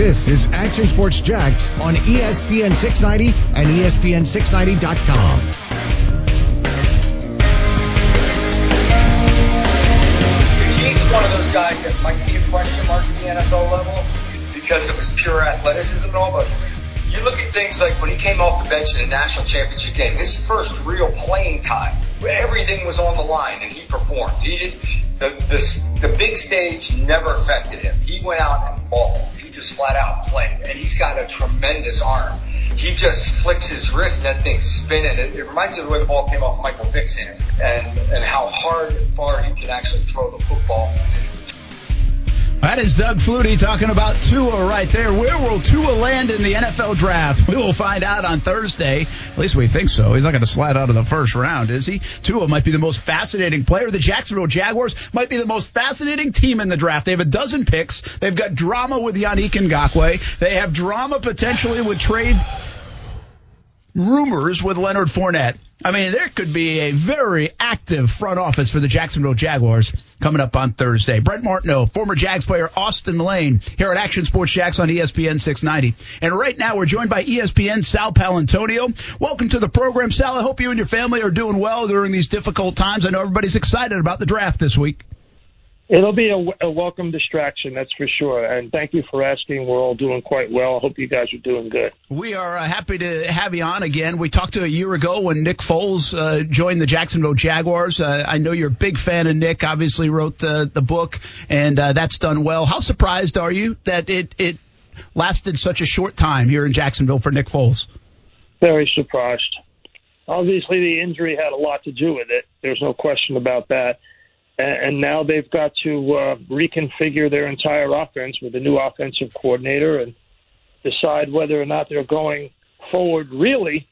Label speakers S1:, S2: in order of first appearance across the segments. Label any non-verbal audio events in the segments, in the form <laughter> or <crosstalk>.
S1: This is Action Sports Jax on ESPN 690 and ESPN690.com.
S2: He's one of those guys that might be a question mark at the NFL level because of his pure athleticism and all, but you look at things like when he came off the bench in a national championship game, his first real playing time, everything was on the line and he performed. He did the the, the big stage never affected him. He went out and balled. Just flat out play. and he's got a tremendous arm. He just flicks his wrist and that thing's spinning. It, it reminds me of the way the ball came off Michael Vick's hand and and how hard and far he can actually throw the football.
S3: That is Doug Flutie talking about Tua right there. Where will Tua land in the NFL draft? We will find out on Thursday. At least we think so. He's not going to slide out of the first round, is he? Tua might be the most fascinating player. The Jacksonville Jaguars might be the most fascinating team in the draft. They have a dozen picks. They've got drama with Yannick Ngakoue. They have drama potentially with trade rumors with Leonard Fournette. I mean, there could be a very active front office for the Jacksonville Jaguars coming up on Thursday. Brent Martineau, former Jags player Austin Lane, here at Action Sports Jax on ESPN 690. And right now we're joined by ESPN Sal Paolantonio. Welcome to the program, Sal. I hope you and your family are doing well during these difficult times. I know everybody's excited about the draft this week.
S4: It'll be a, a, welcome distraction, that's for sure. And thank you for asking. We're all doing quite well. I hope you guys are doing good.
S3: We are uh, happy to have you on again. We talked to a year ago when Nick Foles uh, joined the Jacksonville Jaguars. Uh, I know you're a big fan of Nick. Obviously, wrote uh, the book, and uh, that's done well. How surprised are you that it it lasted such a short time here in Jacksonville for Nick Foles?
S4: Very surprised. Obviously, the injury had a lot to do with it. There's no question about that and now they've got to uh, reconfigure their entire offense with a new offensive coordinator and decide whether or not they're going forward really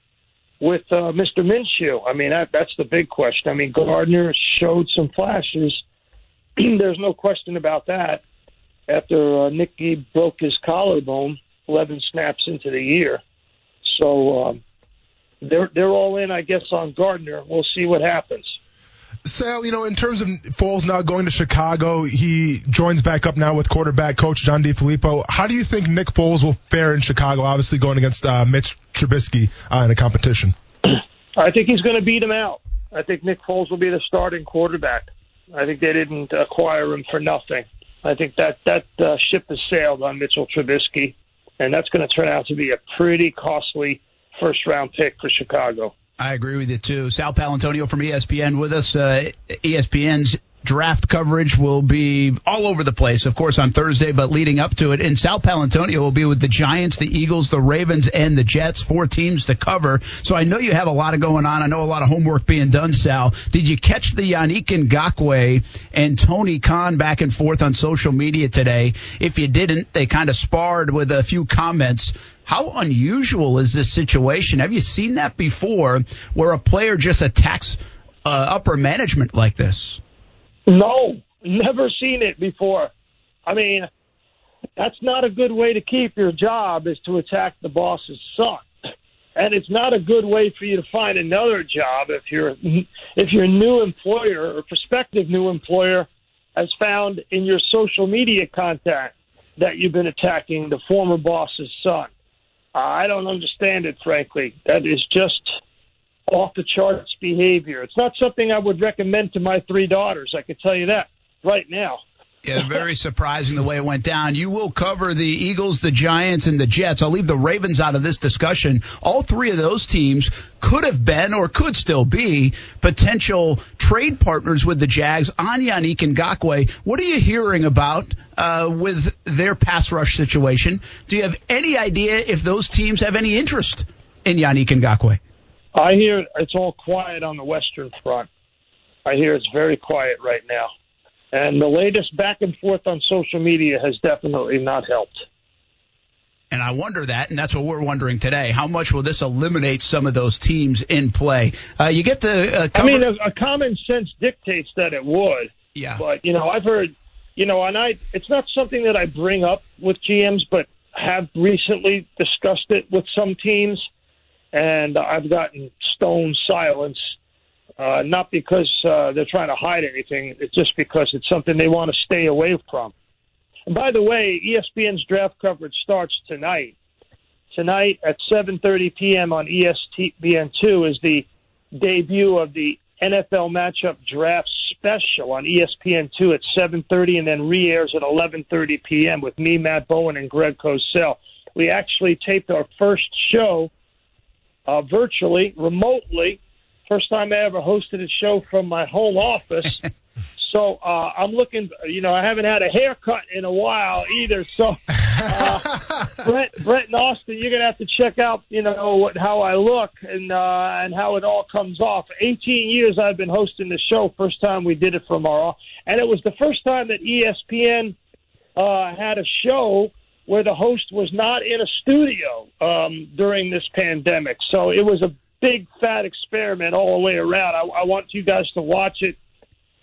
S4: with uh, Mr. Minshew. I mean, that, that's the big question. I mean, Gardner showed some flashes. <clears throat> There's no question about that. After uh, Nicky broke his collarbone 11 snaps into the year, so um, they're they're all in, I guess, on Gardner. We'll see what happens.
S5: Sal, you know, in terms of Foles now going to Chicago, he joins back up now with quarterback coach John DeFilippo. How do you think Nick Foles will fare in Chicago, obviously going against uh, Mitch Trubisky uh, in a competition? <clears throat>
S4: I think he's going to beat him out. I think Nick Foles will be the starting quarterback. I think they didn't acquire him for nothing. I think that that uh, ship has sailed on Mitchell Trubisky, and that's going to turn out to be a pretty costly first round pick for Chicago.
S3: I agree with you too. Sal Paolantonio from ESPN with us. Uh, ESPN's draft coverage will be all over the place, of course, on Thursday, but leading up to it. And Sal Paolantonio will be with the Giants, the Eagles, the Ravens, and the Jets. Four teams to cover. So I know you have a lot of going on. I know a lot of homework being done, Sal. Did you catch the Yannick Ngakoue and Tony Khan back and forth on social media today? If you didn't, they kind of sparred with a few comments how unusual is this situation? Have you seen that before where a player just attacks uh, upper management like this?
S4: No, never seen it before. I mean, that's not a good way to keep your job is to attack the boss's son. And it's not a good way for you to find another job if your if your new employer or prospective new employer has found in your social media contact that you've been attacking the former boss's son. I don't understand it, frankly. That is just off the charts behavior. It's not something I would recommend to my three daughters. I can tell you that right now.
S3: Yeah, very surprising the way it went down. You will cover the Eagles, the Giants, and the Jets. I'll leave the Ravens out of this discussion. All three of those teams could have been or could still be potential trade partners with the Jags on Yannick Ngakoue. What are you hearing about uh, with their pass rush situation? Do you have any idea if those teams have any interest in Yannick Ngakoue?
S4: I hear it's all quiet on the Western Front. I hear it's very quiet right now. And the latest back and forth on social media has definitely not helped.
S3: And I wonder that, and that's what we're wondering today. How much will this eliminate some of those teams in play? Uh, you get the. Uh,
S4: cover- I mean, a, a common sense dictates that it would.
S3: Yeah.
S4: But you know, I've heard, you know, and I, it's not something that I bring up with GMs, but have recently discussed it with some teams, and I've gotten stone silence uh, not because uh, they're trying to hide anything. It's just because it's something they want to stay away from. And By the way, ESPN's draft coverage starts tonight. Tonight at 7:30 p.m. on ESPN2 is the debut of the NFL matchup draft special on ESPN2 at 7:30 and then re-airs at 11:30 p.m. with me, Matt Bowen, and Greg Cosell. We actually taped our first show uh, virtually, remotely. First time I ever hosted a show from my home office. <laughs> so uh, I'm looking, you know, I haven't had a haircut in a while either. So, uh, <laughs> Brett, Brett and Austin, you're gonna have to check out, you know, what, how I look and uh, and how it all comes off. 18 years I've been hosting the show. First time we did it from our, and it was the first time that ESPN uh, had a show where the host was not in a studio um, during this pandemic. So it was a big fat experiment all the way around. I, I want you guys to watch it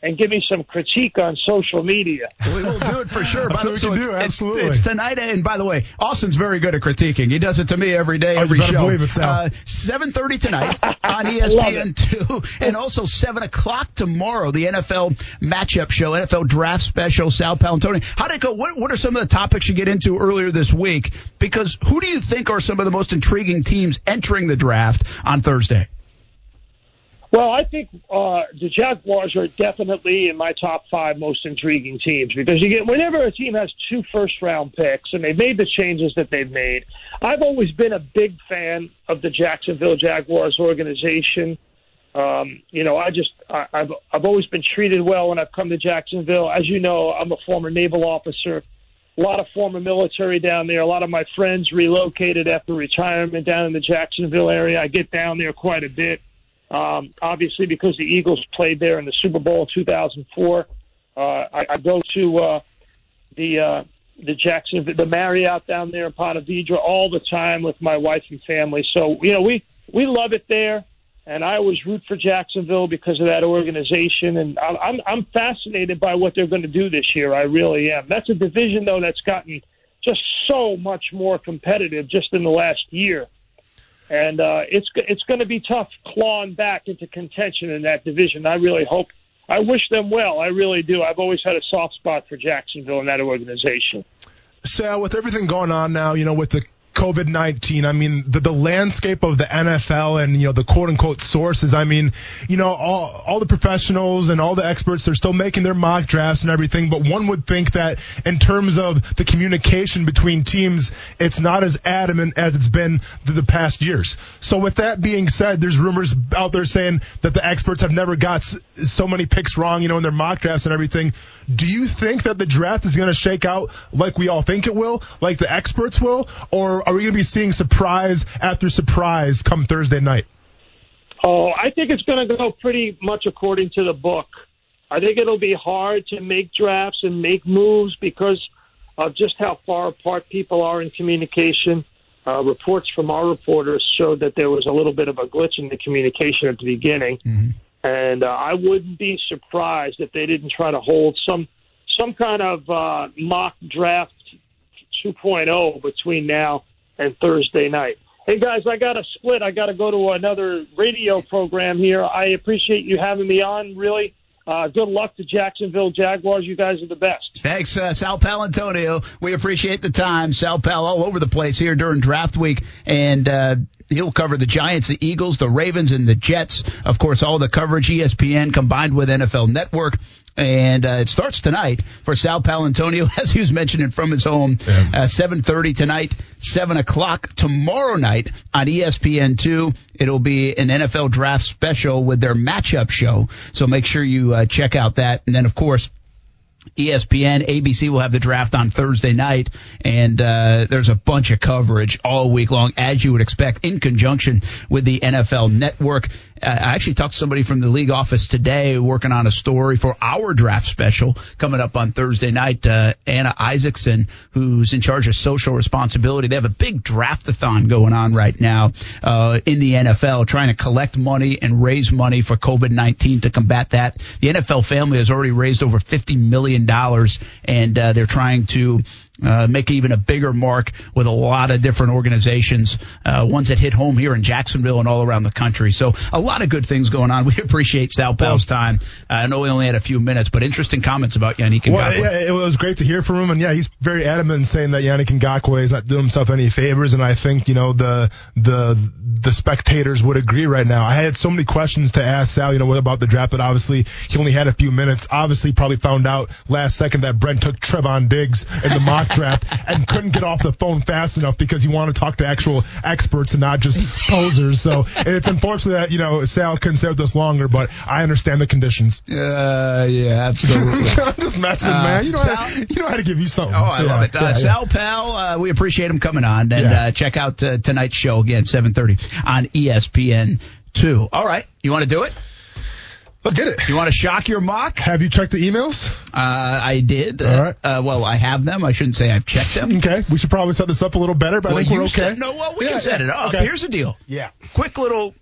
S4: and give me some critique on social media.
S3: We will do it for sure.
S5: That's what we
S3: so
S5: can
S3: it's,
S5: do, absolutely.
S3: It's, tonight, and by the way, Austin's very good at critiquing. He does it to me every day,
S5: Oh,
S3: every
S5: better
S3: show.
S5: believe it, Sal.
S3: Uh, Seven thirty tonight <laughs> on ESPN two, and also seven o'clock tomorrow, the NFL matchup show, NFL draft special. Sal Paolantonio. How did it go? What, what are some of the topics you get into earlier this week? Because who do you think are some of the most intriguing teams entering the draft on Thursday?
S4: Well, I think uh, the Jaguars are definitely in my top five most intriguing teams because you get whenever a team has two first round picks and they've made the changes that they've made. I've always been a big fan of the Jacksonville Jaguars organization. Um, you know, I just I, I've I've always been treated well when I've come to Jacksonville. As you know, I'm a former naval officer. A lot of former military down there. A lot of my friends relocated after retirement down in the Jacksonville area. I get down there quite a bit. Um, obviously, because the Eagles played there in the Super Bowl in 2004, uh, I, I go to uh, the uh, the Jackson, the Marriott down there in Ponte Vedra all the time with my wife and family. So you know, we we love it there, and I always root for Jacksonville because of that organization. And I'm I'm, I'm fascinated by what they're going to do this year. I really am. That's a division though that's gotten just so much more competitive just in the last year and uh, it's it's going to be tough clawing back into contention in that division. I really hope. I wish them well. I really do. I've always had a soft spot for Jacksonville and that organization.
S5: Sal, with everything going on now, you know, with the COVID 19, I mean, the, the landscape of the NFL and, you know, the quote unquote sources, I mean, you know, all, all the professionals and all the experts, they're still making their mock drafts and everything, but one would think that in terms of the communication between teams, it's not as adamant as it's been the, the past years. So with that being said, there's rumors out there saying that the experts have never got so many picks wrong, you know, in their mock drafts and everything. Do you think that the draft is going to shake out like we all think it will, like the experts will, or are we going to be seeing surprise after surprise come Thursday night?
S4: Oh, I think it's going to go pretty much according to the book. I think it'll be hard to make drafts and make moves because of just how far apart people are in communication. Uh, reports from our reporters showed that there was a little bit of a glitch in the communication at the beginning, and uh, I wouldn't be surprised if they didn't try to hold some some kind of uh, mock draft 2.0 between now and Thursday night. Hey guys, I got to split. I got to go to another radio program here. I appreciate you having me on. Really, uh, good luck to Jacksonville Jaguars. You guys are the best.
S3: Thanks, uh, Sal Paolantonio. We appreciate the time. Sal Pal all over the place here during draft week, and uh, he'll cover the Giants, the Eagles, the Ravens, and the Jets. Of course, all the coverage ESPN combined with NFL Network. And uh, it starts tonight for Sal Paolantonio, <laughs> as he was mentioning from his home.
S5: Yeah.
S3: Uh, 7:30 tonight, 7 o'clock tomorrow night on E ESPN2. It'll be an NFL draft special with their matchup show. So make sure you uh, check out that. And then, of course, ESPN, ABC will have the draft on Thursday night, and uh, there's a bunch of coverage all week long, as you would expect, in conjunction with the NFL Network. Uh, I actually talked to somebody from the league office today working on a story for our draft special coming up on Thursday night. Uh, Anna Isaacson, who's in charge of social responsibility, they have a big draftathon going on right now uh, in the NFL, trying to collect money and raise money for COVID 19 to combat that. The NFL family has already raised over $50 million, and uh, they're trying to uh, make even a bigger mark with a lot of different organizations, uh, ones that hit home here in Jacksonville and all around the country. So a lot of good things going on. <laughs> We appreciate Sal Pal's time. Uh, I know we only had a few minutes, but interesting comments about Yannick Ngakoue.
S5: Well, yeah, it was great to hear from him, and yeah, he's very adamant in saying that Yannick Ngakoue is not doing himself any favors, and I think you know the the the spectators would agree right now. I had so many questions to ask Sal, you know, what about the draft, but obviously he only had a few minutes. Obviously, probably found out last second that Brent took Trevon Diggs in the mock <laughs> draft and couldn't get off the phone fast enough because he wanted to talk to actual experts and not just posers. So it's unfortunate that you know Sal couldn't stay with us longer, but I understand the conditions.
S3: Uh, yeah, absolutely. <laughs>
S5: I'm just messing,
S3: Uh,
S5: man. You know,
S3: Sal-
S5: how to, you know how to give you something.
S3: Oh, I
S5: Yeah,
S3: love it. Uh,
S5: yeah, yeah.
S3: Sal Pal, uh, we appreciate him coming on. And
S5: Yeah.
S3: uh, check out uh, tonight's show again, 7.30 on E ESPN 2. All right. You want to do it?
S5: Let's get it.
S3: You want to shock your mock?
S5: Have you checked the emails?
S3: Uh, I did.
S5: All right.
S3: Uh, well, I have them. I shouldn't say I've checked them.
S5: Okay, we should probably set this up a little better, but
S3: Well,
S5: I think we're okay.
S3: set- no, well, we
S5: Yeah,
S3: can set it up.
S5: okay.
S3: Here's the deal.
S5: Yeah.
S3: Quick little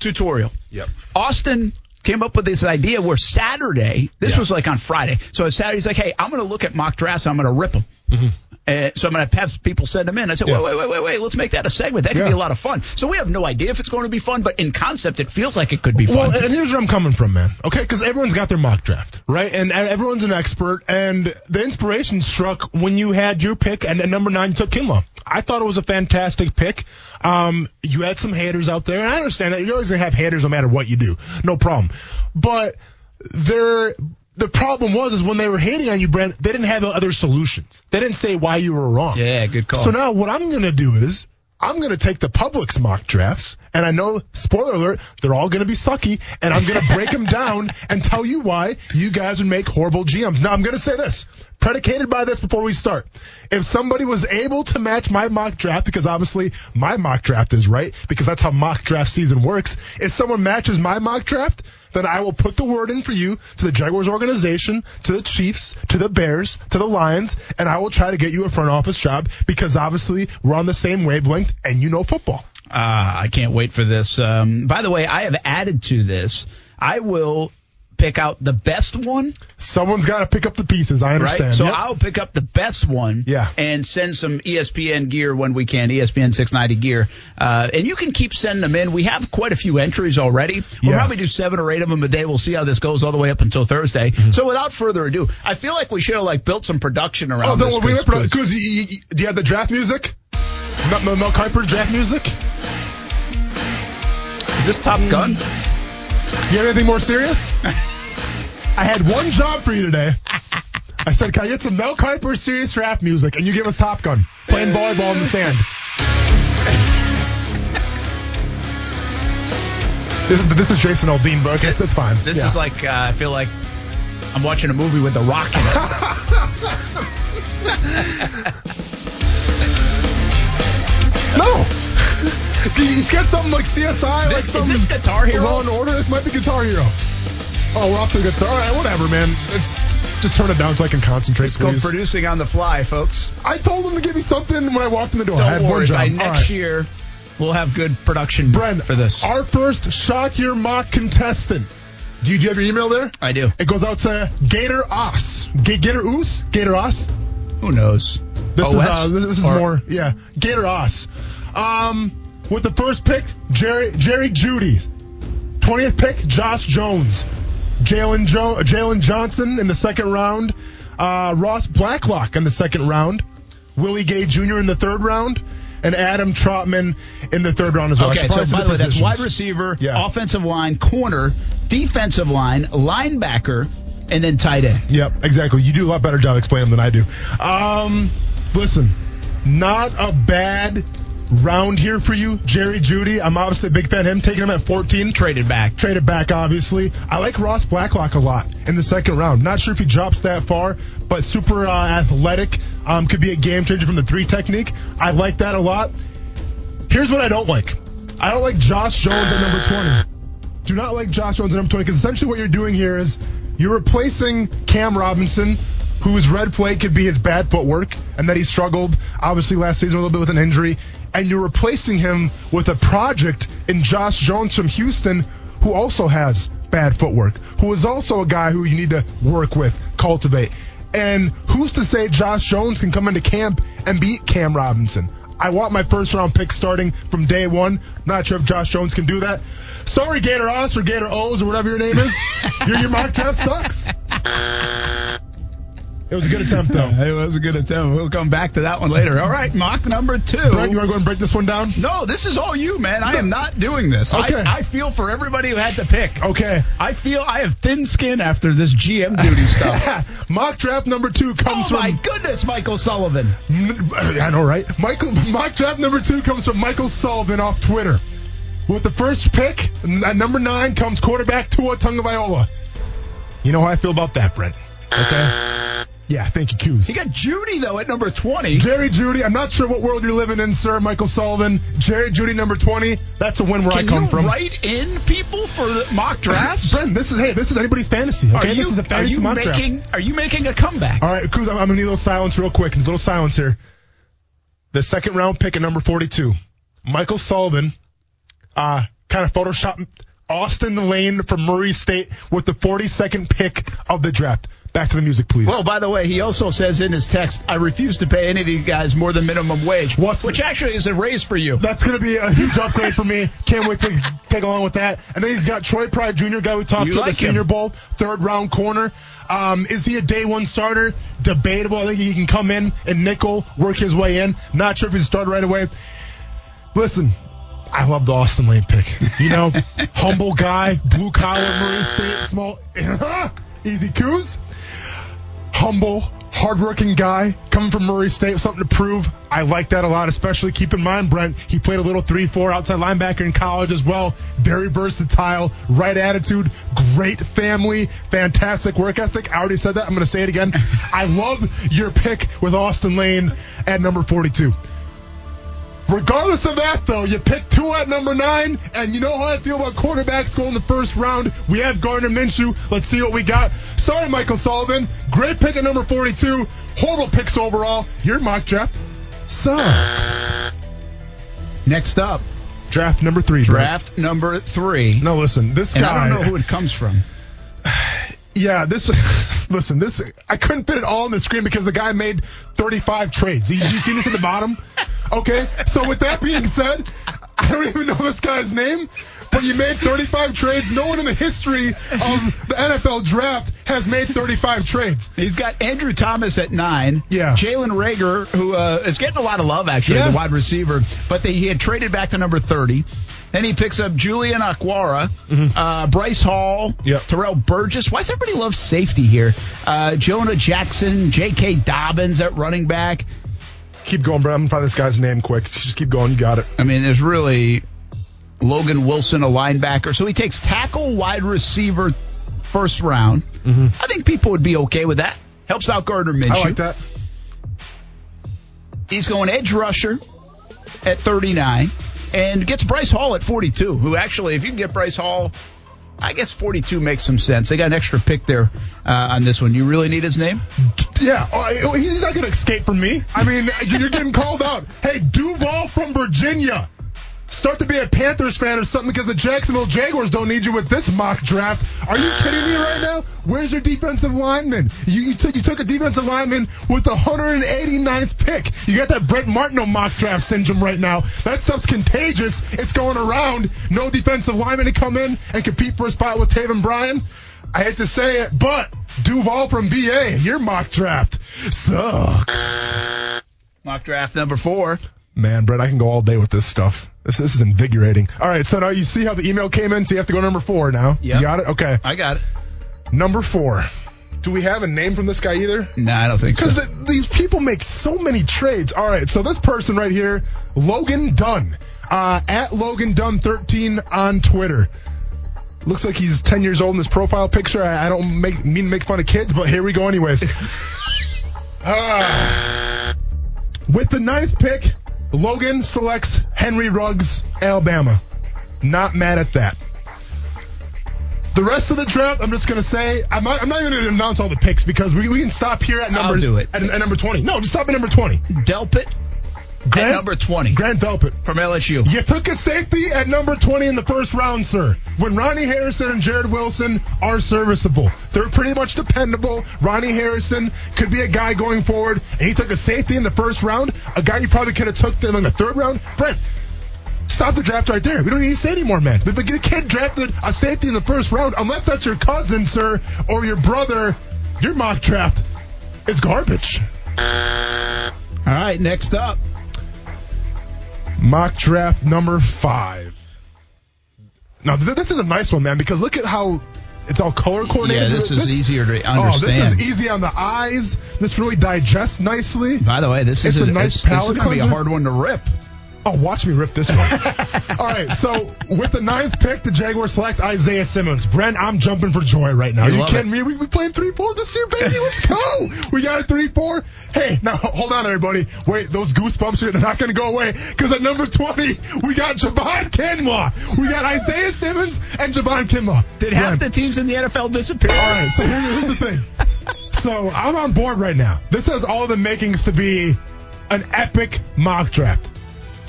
S3: tutorial.
S5: Yep.
S3: Austin came up with this idea where Saturday, this
S5: Yeah.
S3: was like on Friday. So Saturday, he's like, hey, I'm going to look at mock drafts. I'm going to rip them. Uh, so I'm going to have people send them in. I said,
S5: Mm-hmm. Yeah.
S3: wait, wait, wait, wait, wait. Let's make that a segment. That could
S5: Yeah.
S3: be a lot of fun. So we have no idea if it's going to be fun, but in concept, it feels like it could be fun.
S5: Well, and here's where I'm coming from, man. Okay, because everyone's got their mock draft, right? And everyone's an expert. And the inspiration struck when you had your pick, and at number nine, you took Kinlaw. I thought it was a fantastic pick. Um, you had some haters out there, and I understand that you're always gonna have haters no matter what you do, no problem. But there, the problem was is when they were hating on you, Brent, they didn't have other solutions. They didn't say why you were wrong.
S3: yeah, good call.
S5: So now what I'm going to do is I'm going to take the public's mock drafts, and I know, spoiler alert, they're all going to be sucky, and I'm going to break them down <laughs> and tell you why you guys would make horrible GMs. Now, I'm going to say this, predicated by this before we start. If somebody was able to match my mock draft, because obviously my mock draft is right, because that's how mock draft season works, if someone matches my mock draft, then I will put the word in for you to the Jaguars organization, to the Chiefs, to the Bears, to the Lions, and I will try to get you a front office job because obviously we're on the same wavelength and you know football.
S3: Ah, I can't wait for this. Um, by the way, I have added to this. I will pick out the best one,
S5: Someone's got to pick up the pieces. I understand.
S3: right? So
S5: Yep.
S3: I'll pick up the best one,
S5: Yeah.
S3: and send some ESPN gear when we can, ESPN 690 gear. Uh, and you can keep sending them in. We have quite a few entries already. We'll
S5: Yeah.
S3: probably do seven or eight of them a day. We'll see how this goes all the way up until Thursday.
S5: Mm-hmm.
S3: So without further ado, I feel like we should have like built some production around
S5: oh,
S3: this.
S5: don't worry.
S3: 'cause-
S5: Because do you have the draft music? Mel, Mel, Mel Kiper draft music?
S3: is this Top Gun?
S5: You have anything more serious? <laughs> I had one job for you today. <laughs> I said, can I get some Mel Kiper serious rap music? And you give us Top Gun, playing volleyball in the sand. This is, this is Jason Aldean, bro. It's, it's fine.
S3: This
S5: Yeah.
S3: is like uh, I feel like I'm watching a movie with The Rock in it. <laughs>
S5: No. He's got something like CSI. like
S3: This- is
S5: some
S3: this Guitar Hero?
S5: Law and Order. This might be Guitar Hero. Oh, we're off to a good start. All right, whatever, man. It's just turn it down so I can concentrate.
S3: It's called producing on the fly, folks.
S5: I told him to give me something when I walked in the door.
S3: Don't
S5: one
S3: worry. By next
S5: right.
S3: year, we'll have good production
S5: Bren,
S3: for this.
S5: Our first shock your mock contestant. Do you, do you have your email there?
S3: I do.
S5: It goes out to Gator Os. G- Gator Oos? Gator Os?
S3: Who knows?
S5: This
S3: OS?
S5: is uh, this, this is
S3: Or-
S5: more yeah. Gator Os. Um, with the first pick, Jerry Jerry Jeudy. Twentieth pick, Josh Jones. Jalen jo- Jaylon Johnson in the second round. Uh, Ross Blacklock in the second round. Willie Gay Jr. in the third round. And Adam Trautman in the third round as well.
S3: Okay, so by the way, that's wide receiver,
S5: Yeah.
S3: offensive line, corner, defensive line, linebacker, and then tight end.
S5: Yep, exactly. You do a lot better job explaining them than I do. Um, listen, not a bad round here for you, Jerry Jeudy. I'm obviously a big fan of him. Taking him at 14.
S3: Traded back.
S5: Traded back, obviously. I like Ross Blacklock a lot in the second round. Not sure if he drops that far, but super uh, athletic. Um, could be a game changer from the three technique. I like that a lot. Here's what I don't like. I don't like Josh Jones at number 20. Do not like Josh Jones at number 20 because essentially what you're doing here is you're replacing Cam Robinson, whose red flag could be his bad footwork, and that he struggled obviously last season a little bit with an injury, and you're replacing him with a project in Josh Jones from Houston, who also has bad footwork, who is also a guy who you need to work with, cultivate, and who's to say Josh Jones can come into camp and beat Cam Robinson? I want my first round pick starting from day one. Not sure if Josh Jones can do that. Sorry, Gator Oz or Gator O's or whatever your name is. <laughs> your, your mock draft sucks. <laughs> It was a good attempt, though. <laughs>
S3: it was a good attempt. We'll come back to that one later. All right, mock number two.
S5: Brent, you want to go and break this one down?
S3: No, this is all you, man. I am not doing this.
S5: Okay.
S3: I, I feel for everybody who had to pick.
S5: Okay.
S3: I feel I have thin skin after this GM duty <laughs> stuff.
S5: mock draft number two comes
S3: oh
S5: from.
S3: my goodness, Michael Sullivan.
S5: I know, right? Michael mock draft number two comes from Michael Sullivan off Twitter. With the first pick at number nine comes quarterback Tua Tagovailoa. You know how I feel about that, Brent. Okay. Yeah, thank you, Coos.
S3: He got Jeudy though at number twenty.
S5: Jerry Jeudy. I'm not sure what world you're living in, sir. Michael Sullivan. Jerry Jeudy, number twenty. That's a win where
S3: Can
S5: I come
S3: you
S5: from.
S3: write in people for the mock <laughs> drafts?
S5: Brent, this is hey, this is anybody's fantasy. Okay,
S3: are you,
S5: this is a fantasy
S3: are you
S5: mock draft.
S3: Are you making a comeback?
S5: All right, Coos, I'm, I'm gonna need a little silence real quick. A little silence here. The second round pick at number 42, Michael Sullivan, uh, kind of photoshopped Austin Lane from Murray State with the 42nd pick of the draft. Back to the music, please.
S3: Well, by the way, he also says in his text, "I refuse to pay any of these guys more than minimum wage."
S5: What's-
S3: which actually is a raise for you.
S5: That's going to be a huge upgrade for me. <laughs> Can't wait to take along with that. And then he's got Troy Pride Jr., guy we talked
S3: You
S5: to
S3: like
S5: the Senior. Bowl, third round corner. Um, is he a day one starter? Debatable. I think he can come in and nickel, work his way in. Not sure if he's a starter right away. Listen, I love the Austin Lane pick. You know, <laughs> humble guy, blue collar, Murray State, small, <laughs> easy coos. Humble, hardworking guy coming from Murray State with something to prove. I like that a lot, especially keep in mind, Brent, he played a little 3 4 outside linebacker in college as well. Very versatile, right attitude, great family, fantastic work ethic. I already said that. I'm going to say it again. <laughs> I love your pick with Austin Lane at number 42. Regardless of that, though, you pick two at number nine, and you know how I feel about quarterbacks going the first round. We have Gardner Minshew. Let's see what we got. Sorry, Michael Sullivan. Great pick at number 42. Horrible picks overall. Your mock draft sucks.
S3: Next up,
S5: Draft number three.
S3: Draft number three.
S5: No, listen, this
S3: and
S5: guy.
S3: I don't know who it comes from.
S5: Yeah, this. <laughs> Listen, this. I couldn't fit it all on the screen because the guy made 35 trades. You, you see this at the bottom? Okay. So with that being said, I don't even know this guy's name, but you made 35 trades. No one in the history of the NFL draft has made 35 trades.
S3: He's got Andrew Thomas at nine.
S5: Yeah.
S3: Jalen Reagor, who uh, is getting a lot of love, actually,
S5: Yeah.
S3: the wide receiver, but they, he had traded back to number 30. Then he picks up Julian Okwara, uh, Bryce Hall,
S5: Mm-hmm. Yep.
S3: Terrell Burgess. Why does everybody love safety here? Uh, Jonah Jackson, J.K. Dobbins at running back.
S5: Keep going, bro. I'm gonna find this guy's name quick. Just keep going. You got it.
S3: I mean, there's really Logan Wilson, a linebacker. So he takes tackle, wide receiver, first round. I think people would be okay with that. Helps out Gardner Minshew.
S5: I like that.
S3: He's going edge rusher at 39 and gets Bryce Hall at 42, who actually, if you can get Bryce Hall, I guess 42 makes some sense. They got an extra pick there uh, on this one. You really need his name?
S5: Yeah, oh, he's not gonna escape from me. I mean, <laughs> you're getting called out. Hey, Duval from Virginia. Start to be a Panthers fan or something because the Jacksonville Jaguars don't need you with this mock draft. Are you kidding me right now? Where's your defensive lineman? You, you took you took a defensive lineman with the 189th pick. You got that Brett Martineau mock draft syndrome right now. That stuff's contagious. It's going around. No defensive lineman to come in and compete for a spot with Taven Bryan. I hate to say it, but Duval from VA, your mock draft sucks.
S3: Mock draft number four.
S5: Man, Brett, I can go all day with this stuff. This, this is invigorating. All right, so now you see how the email came in, so you have to go number four now.
S3: Yep.
S5: You got it? Okay.
S3: I got it.
S5: Number four. Do we have a name from this guy either?
S3: No, I don't think so.
S5: Because the, these people make so many trades. All right, so this person right here, Logan Dunn, uh, at Logan Dunn 13 on Twitter. Looks like he's 10 years old in this profile picture. I, I don't make, mean to make fun of kids, but here we go anyways. <laughs> Ah. with the ninth pick, Logan selects Henry Ruggs, Alabama. Not mad at that. The rest of the draft, I'm just gonna say, I'm not, I'm not even gonna announce all the picks because we, we can stop here at number
S3: I'll do it.
S5: At, at number 20. No, just stop at number 20.
S3: Delpit, at number 20
S5: Grant Delpit.
S3: from LSU.
S5: You took a safety at number 20 in the first round, sir. When Ronnie Harrison and Jarrod Wilson are serviceable, they're pretty much dependable. Ronnie Harrison could be a guy going forward, and he took a safety in the first round, a guy you probably could have took in the third round. Brent, stop the draft right there. We don't need to say anymore, man. The, the kid drafted a safety in the first round, unless that's your cousin, sir, or your brother. Your mock draft is garbage.
S3: All right, next up.
S5: Mock draft number five. Now th- this is a nice one, man, because look at how it's all color coordinated.
S3: Yeah, this is easier to
S5: Oh,
S3: understand.
S5: this is easy on the eyes. This really digests nicely.
S3: By the way, this
S5: It's
S3: is
S5: a nice
S3: this, this is going to be a hard one to rip.
S5: Oh, watch me rip this one. <laughs> All right, so with the ninth pick, the Jaguars select Isaiah Simmons. Brent, I'm jumping for joy right now.
S3: You
S5: you kidding
S3: it.
S5: me? We we playing three four this year, baby. Let's go. <laughs> we got a three four. Hey, now hold on, everybody. Wait, those goosebumps are not going to go away because at number twenty, we got Javon Kinlaw. We got Isaiah Simmons and Javon Kinlaw.
S3: Did half
S5: Brent,
S3: the teams in the NFL disappear?
S5: all right, so here's the thing. <laughs> So I'm on board right now. This has all the makings to be an epic mock draft.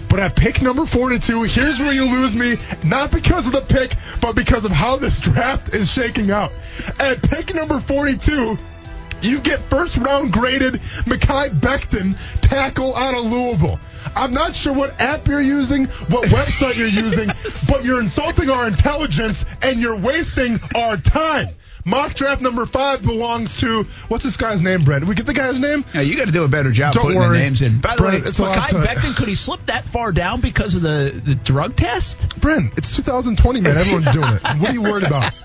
S5: But at pick number 42, here's where you lose me. Not because of the pick, but because of how this draft is shaking out. At pick number 42, you get first round graded Mekhi Becton, tackle out of Louisville. I'm not sure what app you're using, what website you're using, <laughs> but you're insulting our intelligence and you're wasting our time. Mock draft number five belongs to what's this guy's name, Brent? Did we get the guy's name?
S3: Yeah, you got to do a better job
S5: Don't
S3: putting
S5: worry.
S3: the names in. By the
S5: Brent,
S3: way,
S5: it's Mekhi
S3: Becton, could he slip that far down because of the, the drug test?
S5: Brent, it's 2020, man. Everyone's doing it. What are you worried about? <laughs>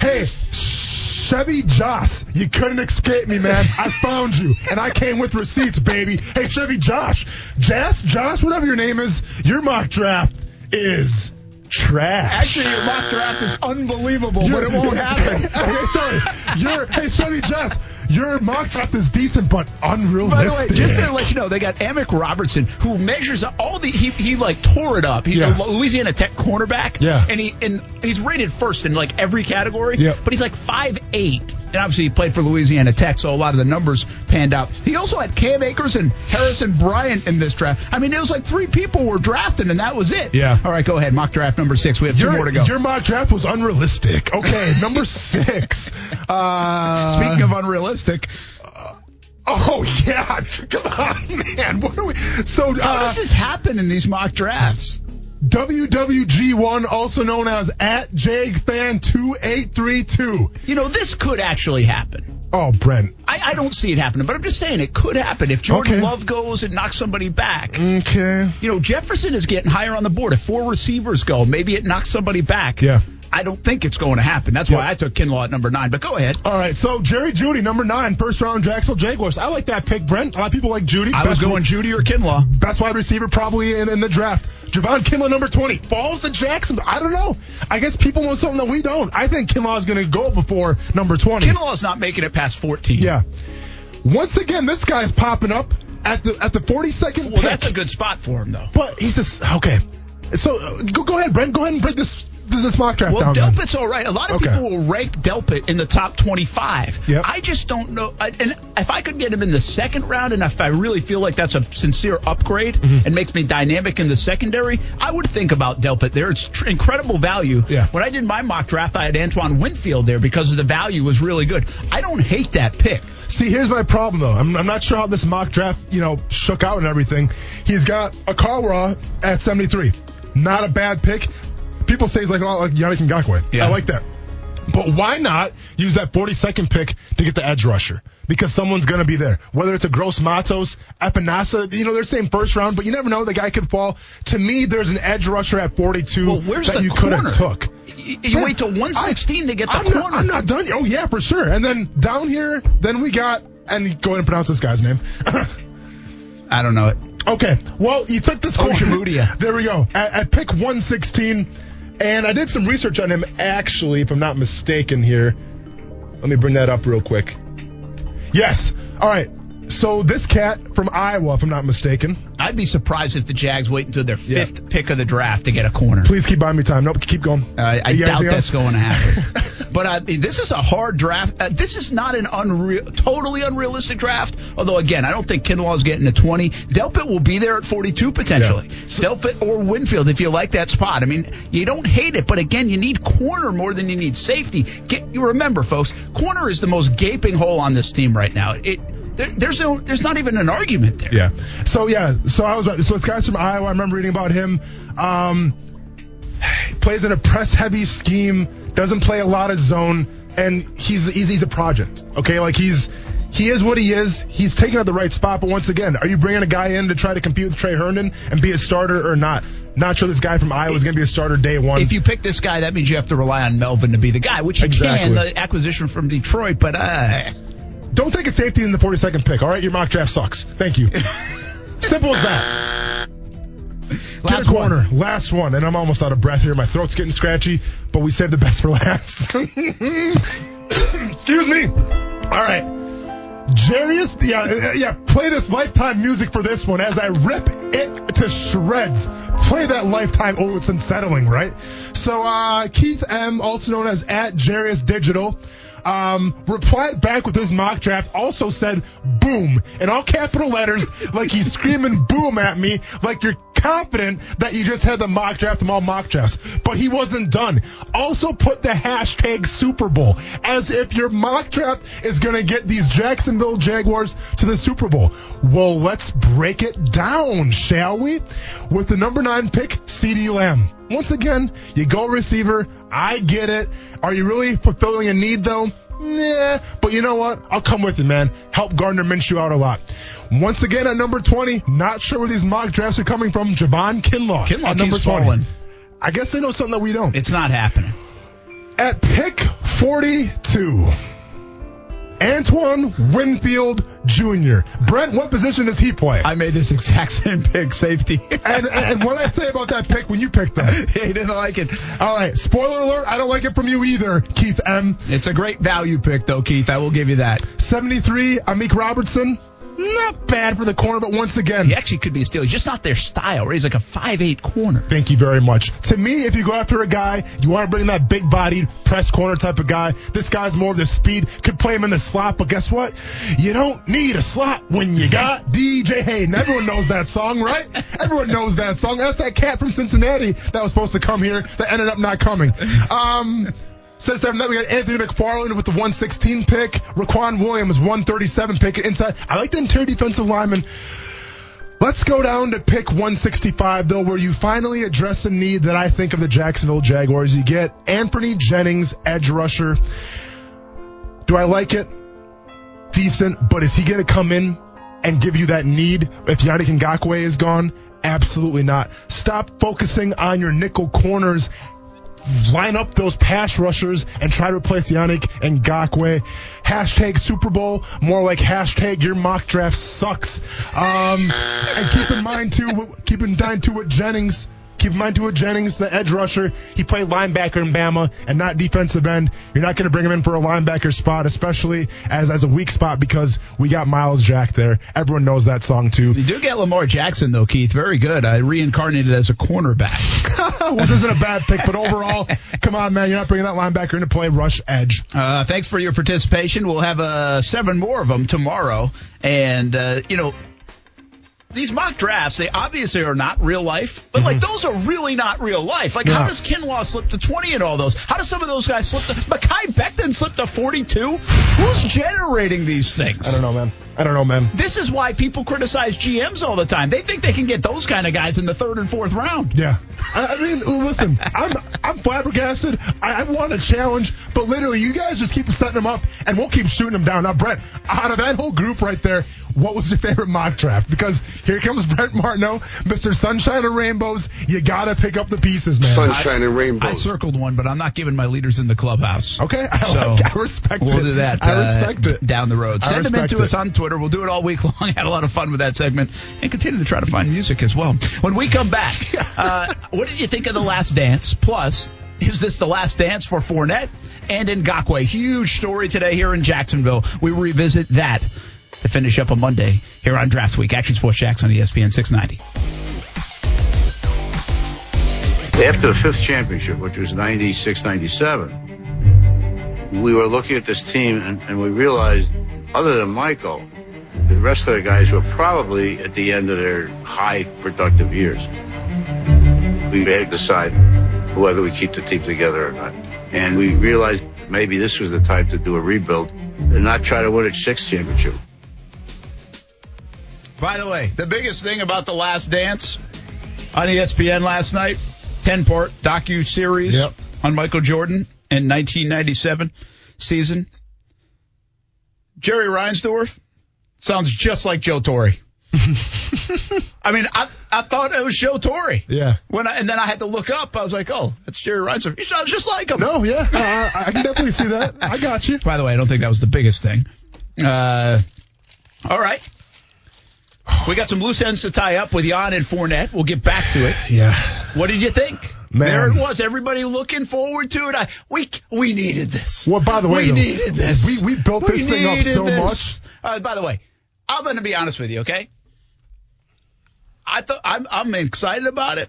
S5: Hey, Chevy Josh, you couldn't escape me, man. I found you, and I came with receipts, baby. Hey, Chevy Josh, Jas, Josh, whatever your name is, your mock draft is trash.
S3: Actually, your mock draft is unbelievable, but it won't happen. <laughs>
S5: okay, sorry. Your hey, Chevy Jess, your mock draft is decent, but unrealistic.
S3: By the way, just to let you know, they got Amik Robertson, who measures all the he, he like tore it up. He's
S5: Yeah.
S3: a Louisiana Tech cornerback.
S5: Yeah.
S3: and he and he's rated first in like every category.
S5: Yeah.
S3: but he's like five eight, and obviously he played for Louisiana Tech, so a lot of the numbers panned out. He also had Cam Akers and Harrison Bryant in this draft. I mean, it was like three people were drafted, and that was it.
S5: Yeah.
S3: All right, go ahead. Mock draft number six. We have two
S5: your,
S3: more to go.
S5: your mock draft was unrealistic. Okay, <laughs> number six. Uh,
S3: Speaking of unrealistic,
S5: Oh yeah, <laughs> come on, man. What we? So
S3: how
S5: uh,
S3: does this happen in these mock drafts?
S5: WWG1, also known as at JagFan2832.
S3: You know, this could actually happen.
S5: Oh, Brent.
S3: I, I don't see it happening, but I'm just saying it could happen if Jordan
S5: Okay.
S3: Love goes and knocks somebody back.
S5: Okay.
S3: You know, Jefferson is getting higher on the board. If four receivers go, maybe it knocks somebody back.
S5: Yeah.
S3: I don't think it's going to happen. That's why I took Kinlaw at number nine. But go ahead.
S5: All right, so Jerry Jeudy, number nine, first round Jacksonville Jaguars. I like that pick, Brent. A lot of people like Jeudy.
S3: I was going Jeudy or Kinlaw.
S5: best wide receiver probably in, in the draft. Javon Kinlaw, number 20. Falls to Jacksonville. I don't know. I guess people know something that we don't. I think Kinlaw is going to go before number 20.
S3: Kinlaw's not making it past 14.
S5: Yeah. Once again, this guy's popping up at the at the 42nd
S3: Well,
S5: pick.
S3: that's a good spot for him, though.
S5: But he's just okay. So uh, go go ahead, Brent. Go ahead and break this this mock draft
S3: Well,
S5: down.
S3: Delpit's all right. A lot of
S5: Okay.
S3: people will rank Delpit in the top 25.
S5: Yep.
S3: I just don't know. I, and if I could get him in the second round, and if I really feel like that's a sincere upgrade
S5: Mm-hmm.
S3: and makes me dynamic in the secondary, I would think about Delpit there. It's tr- incredible value.
S5: Yeah.
S3: When I did my mock draft, I had Antoine Winfield there because of the value was really good. I don't hate that pick.
S5: See, here's my problem though. I'm, I'm not sure how this mock draft, you know, shook out and everything. He's got a Carra at 73. Not a bad pick. People say he's like a lot like Yannick Ngakoue.
S3: Yeah.
S5: I like that. But why not use that 42nd pick to get the edge rusher? Because someone's going to be there. Whether it's a Gross Matos, Epenesa, you know, they're saying first round, but you never know. The guy could fall. To me, there's an edge rusher at 42
S3: Well,
S5: that you could have took.
S3: Y- You, wait till 116 to get the
S5: I'm
S3: corner.
S5: Not, I'm not done. yet. Oh yeah, for sure. And then down here, then we got and go ahead and pronounce this guy's name.
S3: I don't know it.
S5: okay. Well, you took this oh, corner.
S3: Ojemudia.
S5: There we go. At, at pick 116, and I did some research on him. Actually, if I'm not mistaken, here. Let me bring that up real quick. Yes. All right. So this cat from Iowa, if I'm not mistaken.
S3: I'd be surprised if the Jags wait until their fifth pick of the draft to get a corner.
S5: Please keep buying me time. Nope, keep going.
S3: Uh, I doubt that's going to happen. <laughs> but uh, this is a hard draft. Uh, this is not an unreal, totally unrealistic draft. Although again, I don't think Kinlaw's getting to 20. Delpit will be there at 42 potentially. Delpit or Winfield if you like that spot. I mean, you don't hate it, but again, you need corner more than you need safety. Get, you remember, folks, corner is the most gaping hole on this team right now. It there, there's no, there's not even an argument there.
S5: Yeah. So yeah. So I was right. So this guy's from Iowa. I remember reading about him. Um, plays in a press heavy scheme. Doesn't play a lot of zone, and he's he's he's a project. Okay, like he's. He is what he is. He's taken at the right spot, but once again, are you bringing a guy in to try to compete with Tre Herndon and be a starter or not? Not sure this guy from Iowa is going to be a starter day one.
S3: If you pick this guy, that means you have to rely on Melvin to be the guy, which you
S5: Exactly.
S3: can. The acquisition from Detroit, but uh,
S5: Don't take a safety in the 42nd pick, all right? Your mock draft sucks. Thank you. <laughs> Simple as that. Get
S3: last
S5: a corner.
S3: one.
S5: Last one. And I'm almost out of breath here. My throat's getting scratchy, but we saved the best for last. <laughs> Excuse me. All right. Jarius, yeah, uh, yeah, play this lifetime music for this one as I rip it to shreds. Play that lifetime. Oh, it's unsettling, right? So, uh, Keith M., also known as at Jarius Digital, um, replied back with his mock draft, also said boom in all capital letters, like he's screaming boom at me, like you're confident that you just had the mock draft from all mock drafts. But he wasn't done. Also put the hashtag Super Bowl as if your mock draft is going to get these Jacksonville Jaguars to the Super Bowl. Well, let's break it down, shall we? With the number nine pick, CeeDee Lamb. Once again, you go receiver. I get it. Are you really fulfilling a need though? Nah, but you know what? I'll come with it, man. Help Gardner Minshew out a lot. Once again at number 20, not sure where these mock drafts are coming from. Javon Kinlaw.
S3: Kinlaw
S5: at number
S3: keeps falling.
S5: I guess they know something that we don't.
S3: It's not happening.
S5: At pick 42, Antoine Winfield Jr. Brent, what position does he play?
S3: I made this exact same pick, safety.
S5: and, and what I say about that pick when you picked them? <laughs>
S3: he didn't like it.
S5: All right, spoiler alert, I don't like it from you either, Keith M.
S3: It's a great value pick, though, Keith. I will give you that.
S5: 73, Amik Robertson. Not bad for the corner, but once again,
S3: He actually could be a steal. He's just not their style. Right? He's like a five-eight corner.
S5: Thank you very much. To me, if you go after a guy, you want to bring that big bodied press corner type of guy. This guy's more of the speed, could play him in the slot, but guess what? You don't need a slot when you got DJ Hayden. Everyone knows that song, right? <laughs> Everyone knows that song. That's that cat from Cincinnati that was supposed to come here that ended up not coming. Um, Since that, we got Anthony McFarland with the 116 pick, Raquan Williams 137 pick inside. I like the interior defensive lineman. Let's go down to pick 165 though, where you finally address a need that I think of the Jacksonville Jaguars. You get Anfernee Jennings, edge rusher. Do I like it? Decent, but is he going to come in and give you that need if Yannick Ngakoue is gone? Absolutely not. Stop focusing on your nickel corners line up those pass rushers and try to replace Yannick and Ngakoue. Hashtag Super Bowl, more like hashtag your mock draft sucks. Um, and keep in mind too, keep in mind too with Jennings. Keep in mind with Jennings, the edge rusher. He played linebacker in Bama and not defensive end. You're not going to bring him in for a linebacker spot, especially as as a weak spot because we got Myles Jack there. Everyone knows that song too.
S3: You do get Lamar Jackson, though, Keith. Very good. I reincarnated as a cornerback. <laughs>
S5: Which isn't a bad pick, but overall, come on, man, you're not bringing that linebacker in to play rush edge.
S3: Uh, thanks for your participation. We'll have uh, seven more of them tomorrow. And, uh, you know, these mock drafts, they obviously are not real life, but like mm-hmm. those are really not real life. Like, how does Kinlaw slip to 20 and all those? How does some of those guys slip to. Mekhi Becton slip to 42? Who's generating these things?
S5: I don't know, man. I don't know, man.
S3: This is why people criticize GMs all the time. They think they can get those kind of guys in the third and fourth round.
S5: Yeah. I, I mean, listen, I'm I'm flabbergasted. I, I want a challenge, but literally, you guys just keep setting them up, and we'll keep shooting them down. Now, Brent, out of that whole group right there, what was your favorite mock draft? Because here comes Brent Martineau, Mr. Sunshine and Rainbows. You gotta pick up the pieces, man.
S6: Sunshine and Rainbows.
S3: I circled one, but I'm not giving my leaders in the clubhouse.
S5: Okay, I,
S3: So,
S5: like, I respect
S3: We'll
S5: it.
S3: do that.
S5: I
S3: uh,
S5: respect it.
S3: down the road. Send them in to
S5: it.
S3: us on Twitter. We'll do it all week <laughs> long. I Had a lot of fun with that segment and continue to try to find music as well. When we come back, <laughs> uh, what did you think of the Last Dance? Plus, is this the last dance for Fournette and Ngakoue? Huge story today here in Jacksonville. We revisit that to finish up a Monday here on Draft Week. Action Sports Jax on ESPN 690.
S6: After the fifth championship, which was 96 97, we were looking at this team and, and we realized, other than Michael, the rest of the guys were probably at the end of their high productive years. We had to decide whether we keep the team together or not. And we realized maybe this was the time to do a rebuild and not try to win a sixth championship.
S3: By the way, the biggest thing about The Last Dance on ESPN last night, 10 part docu series
S5: Yep.
S3: on Michael Jordan in 1997 season. Jerry Reinsdorf sounds just like Joe Torre. <laughs> I mean, I, I thought it was Joe Torre.
S5: Yeah.
S3: When I, and then I had to look up. I was like, oh, that's Jerry Reinsdorf. He sounds just like him.
S5: No, yeah, I, I can definitely see that. I got you.
S3: By the way, I don't think that was the biggest thing. Uh, all right. We got some loose ends to tie up with Jan and Fournette. We'll get back to it.
S5: Yeah.
S3: What did you think?
S5: Man.
S3: There it was. Everybody looking forward to it. I, we we needed this.
S5: Well, by the way,
S3: we
S5: though,
S3: needed this.
S5: we- we built this thing up so
S3: this. Uh, by the way, I'm going to be honest with you. Okay. I thought I'm I'm excited about it,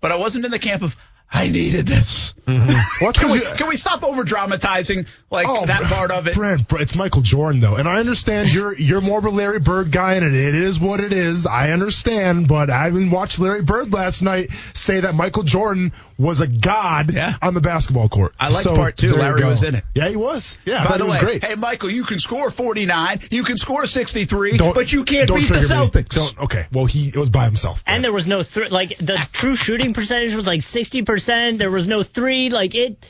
S3: but I wasn't in the camp of I needed this. Mm-hmm.
S5: Well, it's
S3: Can we, can we stop over dramatizing like oh,
S5: that
S3: part of it?
S5: Brent, it's Michael Jordan though, and I understand you're you're more of a Larry Bird guy, and it is what it is. I understand, but I even watched Larry Bird last night say that Michael Jordan was a god
S3: Yeah.
S5: on the basketball court.
S3: I liked
S5: So,
S3: part two. Larry was in it.
S5: Yeah, he was. Yeah,
S3: By the
S5: it was
S3: way,
S5: great.
S3: hey Michael, you can score 49, you can score 63,
S5: Don't-
S3: but you can't beat the
S5: trigger me.
S3: Celtics.
S5: Don't. Okay. Well, he it was by himself.
S7: And there was no three. Like the ah. true shooting percentage was like sixty percent. There was no three. Like it.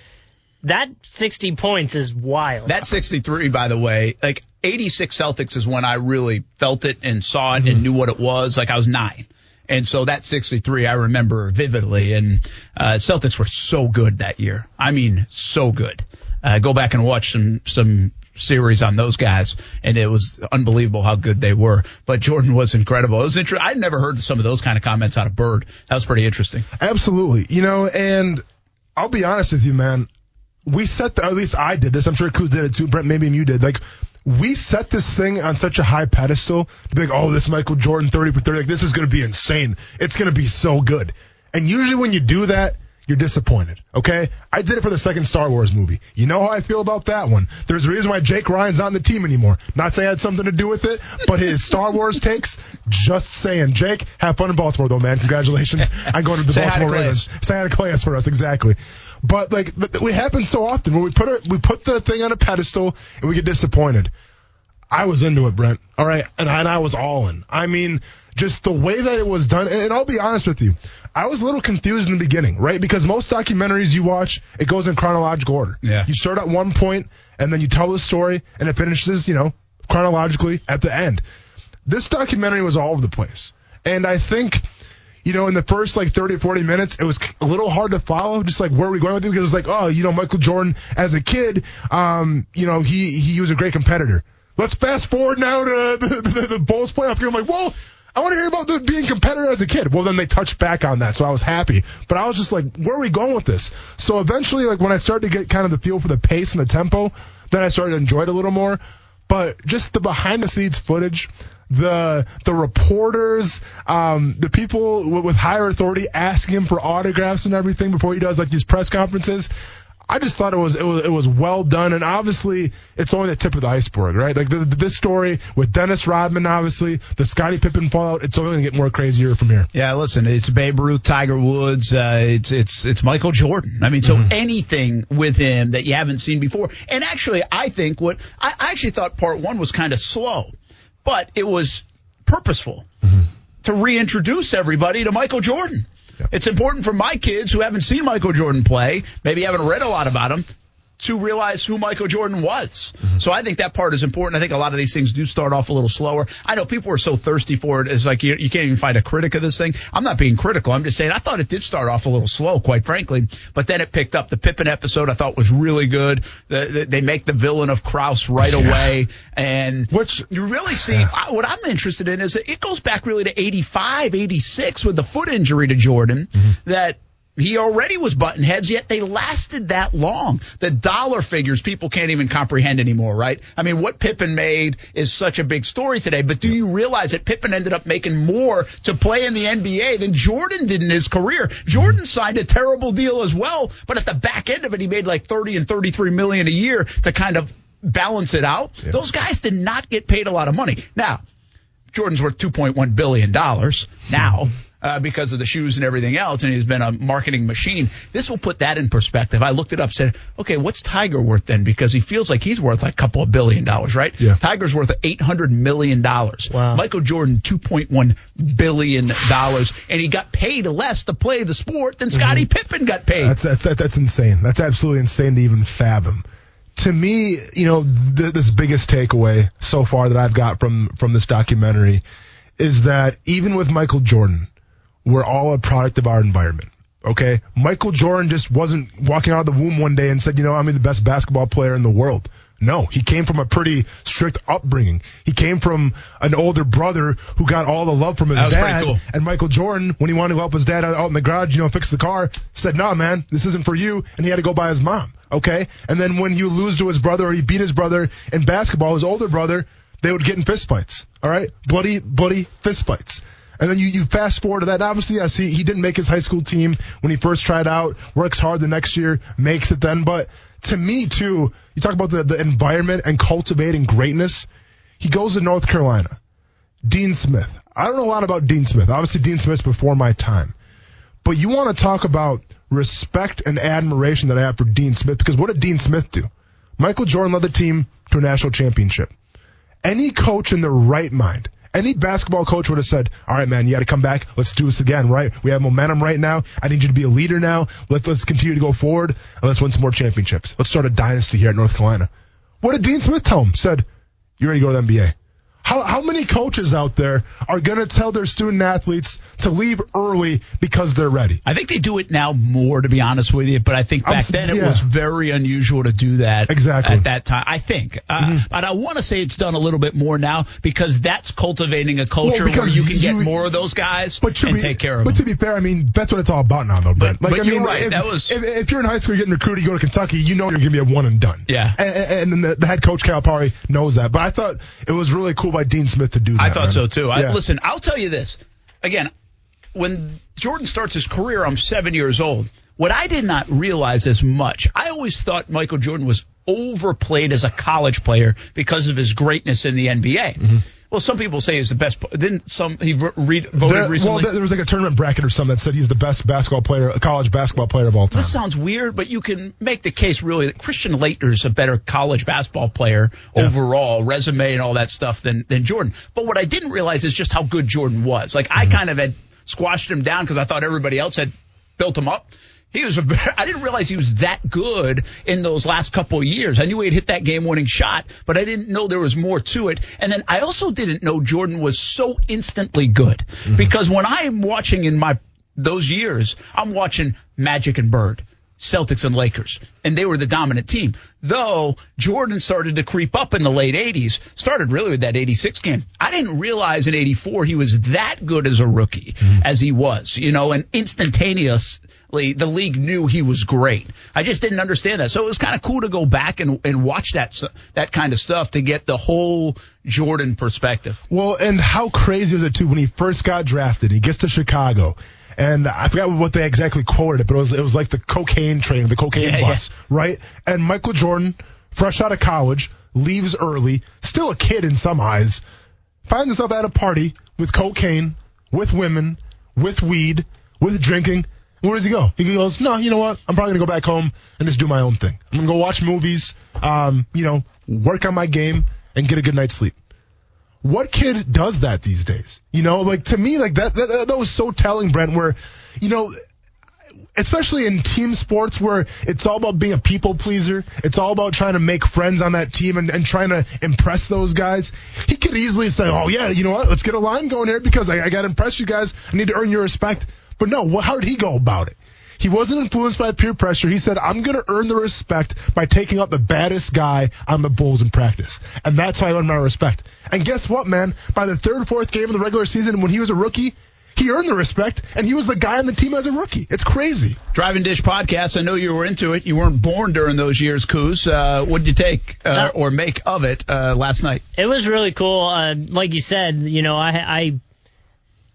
S7: That sixty points is wild.
S3: That 63, by the way, like 86 Celtics is when I really felt it and saw it and mm-hmm. knew what it was. Like I was nine. And so that 63 I remember vividly. And uh, Celtics were so good that year. I mean, so good. Uh, go back and watch some some series on those guys, and it was unbelievable how good they were. But Jordan was incredible. It was inter- I'd never heard some of those kind of comments out of Bird. That was pretty interesting.
S5: Absolutely. You know, and I'll be honest with you, man. We set the, at least I did this. I'm sure Kuz did it too. Brent, maybe you did. Like, we set this thing on such a high pedestal to be like, oh, this Michael Jordan 30 for 30. Like, this is going to be insane. It's going to be so good. And usually when you do that, you're disappointed. Okay? I did it for the second Star Wars movie. You know how I feel about that one. There's a reason why Jake Ryan's not on the team anymore. Not saying it had something to do with it, but his <laughs> Star Wars takes, just saying. Jake, have fun in Baltimore though, man. Congratulations on going to the
S3: Say
S5: Baltimore Ravens. Say hi to for us, exactly. But like, it happens so often when we put it, we put the thing on a pedestal and we get disappointed. I was into it, Brent. All right, and I, and I was all in. I mean, just the way that it was done. And I'll be honest with you, I was a little confused in the beginning, right? Because most documentaries you watch, it goes in chronological order.
S3: Yeah.
S5: You start at one point, and then you tell the story, and it finishes, you know, chronologically at the end. This documentary was all over the place, and I think. You know, in the first like 30 or 40 minutes, it was a little hard to follow. Just like where are we going with it? Because it was like, oh, you know, Michael Jordan as a kid, um, you know, he he was a great competitor. Let's fast forward now to <laughs> the, the, the Bulls playoff game. I'm like, whoa, I want to hear about the, being competitor as a kid. Well, then they touched back on that, so I was happy. But I was just like, where are we going with this? So eventually, like when I started to get kind of the feel for the pace and the tempo, then I started to enjoy it a little more. But just the behind the scenes footage, the the reporters, um, the people with, with higher authority asking him for autographs and everything before he does like these press conferences. I just thought it was it was it was well done, and obviously it's only the tip of the iceberg, right? Like the, the, this story with Dennis Rodman, obviously the Scottie Pippen fallout, it's only going to get more crazier from here.
S3: Yeah, listen, it's Babe Ruth, Tiger Woods, uh, it's it's it's Michael Jordan. I mean, so anything with him that you haven't seen before. And actually, I think what I, I actually thought part one was kind of slow, but it was purposeful to reintroduce everybody to Michael Jordan. It's important for my kids who haven't seen Michael Jordan play, maybe haven't read a lot about him, to realize who Michael Jordan was. Mm-hmm. So I think that part is important. I think a lot of these things do start off a little slower. I know people are so thirsty for it. It's like you, you can't even find a critic of this thing. I'm not being critical. I'm just saying I thought it did start off a little slow, quite frankly, but then it picked up. The Pippen episode I thought was really good. The, the, they make the villain of Krause right away, and
S5: Which-
S3: you really see I, what I'm interested in is that it goes back really to 85, 86 with the foot injury to Jordan mm-hmm. that he already was button heads, yet they lasted that long. The dollar figures people can't even comprehend anymore, right? I mean, what Pippen made is such a big story today, but do you realize that Pippen ended up making more to play in the NBA than Jordan did in his career? Jordan signed a terrible deal as well, but at the back end of it, he made like 30 and 33 million a year to kind of balance it out. Yeah. Those guys did not get paid a lot of money. Now, Jordan's worth $2.1 billion now <laughs> uh, because of the shoes and everything else, and he's been a marketing machine. This will put that in perspective. I looked it up, said, okay, what's Tiger worth then? Because he feels like he's worth like a couple of billion dollars, right?
S5: Yeah.
S3: Tiger's worth eight hundred million dollars.
S7: Wow.
S3: Michael Jordan two point one billion dollars, and he got paid less to play the sport than Scottie mm-hmm. Pippen got paid.
S5: That's that's that's insane. That's absolutely insane to even fathom to me, you know, th- this biggest takeaway so far that I've got from from this documentary is that even with Michael Jordan, we're all a product of our environment. Okay. Michael Jordan just wasn't walking out of the womb one day and said, you know, I'm the best basketball player in the world. No, he came from a pretty strict upbringing. He came from an older brother who got all the love from his dad.
S3: Cool.
S5: And Michael Jordan, when he wanted to help his dad out in the garage, you know, fix the car, said, "No, nah, man, this isn't for you." And he had to go by his mom. Okay. And then when you lose to his brother or he beat his brother in basketball, his older brother, they would get in fistfights. All right, bloody, bloody fistfights. And then you, you fast forward to that. Obviously, yes, he, he didn't make his high school team when he first tried out, works hard the next year, makes it then. But to me, too, you talk about the, the environment and cultivating greatness. He goes to North Carolina. Dean Smith. I don't know a lot about Dean Smith. Obviously, Dean Smith's before my time. But you want to talk about respect and admiration that I have for Dean Smith because what did Dean Smith do? Michael Jordan led the team to a national championship. Any coach in their right mind any basketball coach would have said, all right, man, you got to come back. Let's do this again, right? We have momentum right now. I need you to be a leader now. Let's, let's continue to go forward and let's win some more championships. Let's start a dynasty here at North Carolina. What did Dean Smith tell him? Said, you ready to go to the NBA? How, how many coaches out there are going to tell their student athletes to leave early because they're ready?
S3: I think they do it now more, to be honest with you. But I think back I'm, then yeah. it was very unusual to do that.
S5: Exactly.
S3: At that time, I think. Uh, mm-hmm. But I want to say it's done a little bit more now because that's cultivating a culture well, where you can you, get more of those guys but and be, take care of
S5: but
S3: them.
S5: But to be fair, I mean that's what it's all about now, though, Brent.
S3: But, like,
S5: but
S3: I mean, you're right.
S5: If,
S3: that was
S5: if, if, you're in high school, you're getting recruited, you go to Kentucky, you know you're going to be a one and done.
S3: Yeah.
S5: And, and the, the head coach Calipari knows that. But I thought it was really cool by Dean Smith to do that.
S3: I thought
S5: man.
S3: so too. I, listen, I'll tell you this. Again, when Jordan starts his career, I'm seven years old. What I did not realize as much, I always thought Michael Jordan was overplayed as a college player because of his greatness in the NBA. Mm-hmm. Well, some people say he's the best. Didn't some he re- voted there, recently?
S5: Well, there was like a tournament bracket or something that said he's the best basketball player, college basketball player of all time.
S3: This sounds weird, but you can make the case really that Christian Laettner's a better college basketball player yeah. overall, resume and all that stuff than than Jordan. But what I didn't realize is just how good Jordan was. Like mm-hmm. I kind of had squashed him down because I thought everybody else had built him up. He was a, <laughs> I didn't realize he was that good in those last couple of years. I knew he'd hit that game winning shot, but I didn't know there was more to it. And then I also didn't know Jordan was so instantly good mm-hmm. because when I am watching in my, those years, I'm watching Magic and Bird. Celtics and Lakers, and they were the dominant team. Though Jordan started to creep up in the late 80s, started really with that 86 game. I didn't realize in 84 he was that good as a rookie mm-hmm. as he was, you know, and instantaneous the league knew he was great. I just didn't understand that. So it was kind of cool to go back and, and watch that that kind of stuff to get the whole Jordan perspective.
S5: Well, and how crazy was it too when he first got drafted? He gets to Chicago. And I forgot what they exactly quoted it, but it was it was like the cocaine train, the cocaine yeah, bus, yeah. right? And Michael Jordan, fresh out of college, leaves early, still a kid in some eyes, finds himself at a party with cocaine, with women, with weed, with drinking, where does he go? He goes, no, you know what? I'm probably gonna go back home and just do my own thing. I'm gonna go watch movies, um, you know, work on my game and get a good night's sleep. What kid does that these days? You know, like to me, like that, that, that was so telling, Brent, where, you know, especially in team sports where it's all about being a people pleaser. It's all about trying to make friends on that team and, and trying to impress those guys. He could easily say, oh yeah, you know what? Let's get a line going here because I, I got to impress you guys. I need to earn your respect. But no, how did he go about it? He wasn't influenced by peer pressure. He said, I'm going to earn the respect by taking out the baddest guy on the Bulls in practice. And that's how I earned my respect. And guess what, man? By the third, fourth game of the regular season, when he was a rookie, he earned the respect, and he was the guy on the team as a rookie. It's crazy.
S3: Driving Dish podcast. I know you were into it. You weren't born during those years, Coos. Uh, what did you take uh, or make of it uh, last night?
S7: It was really cool. Uh, like you said, you know, I, I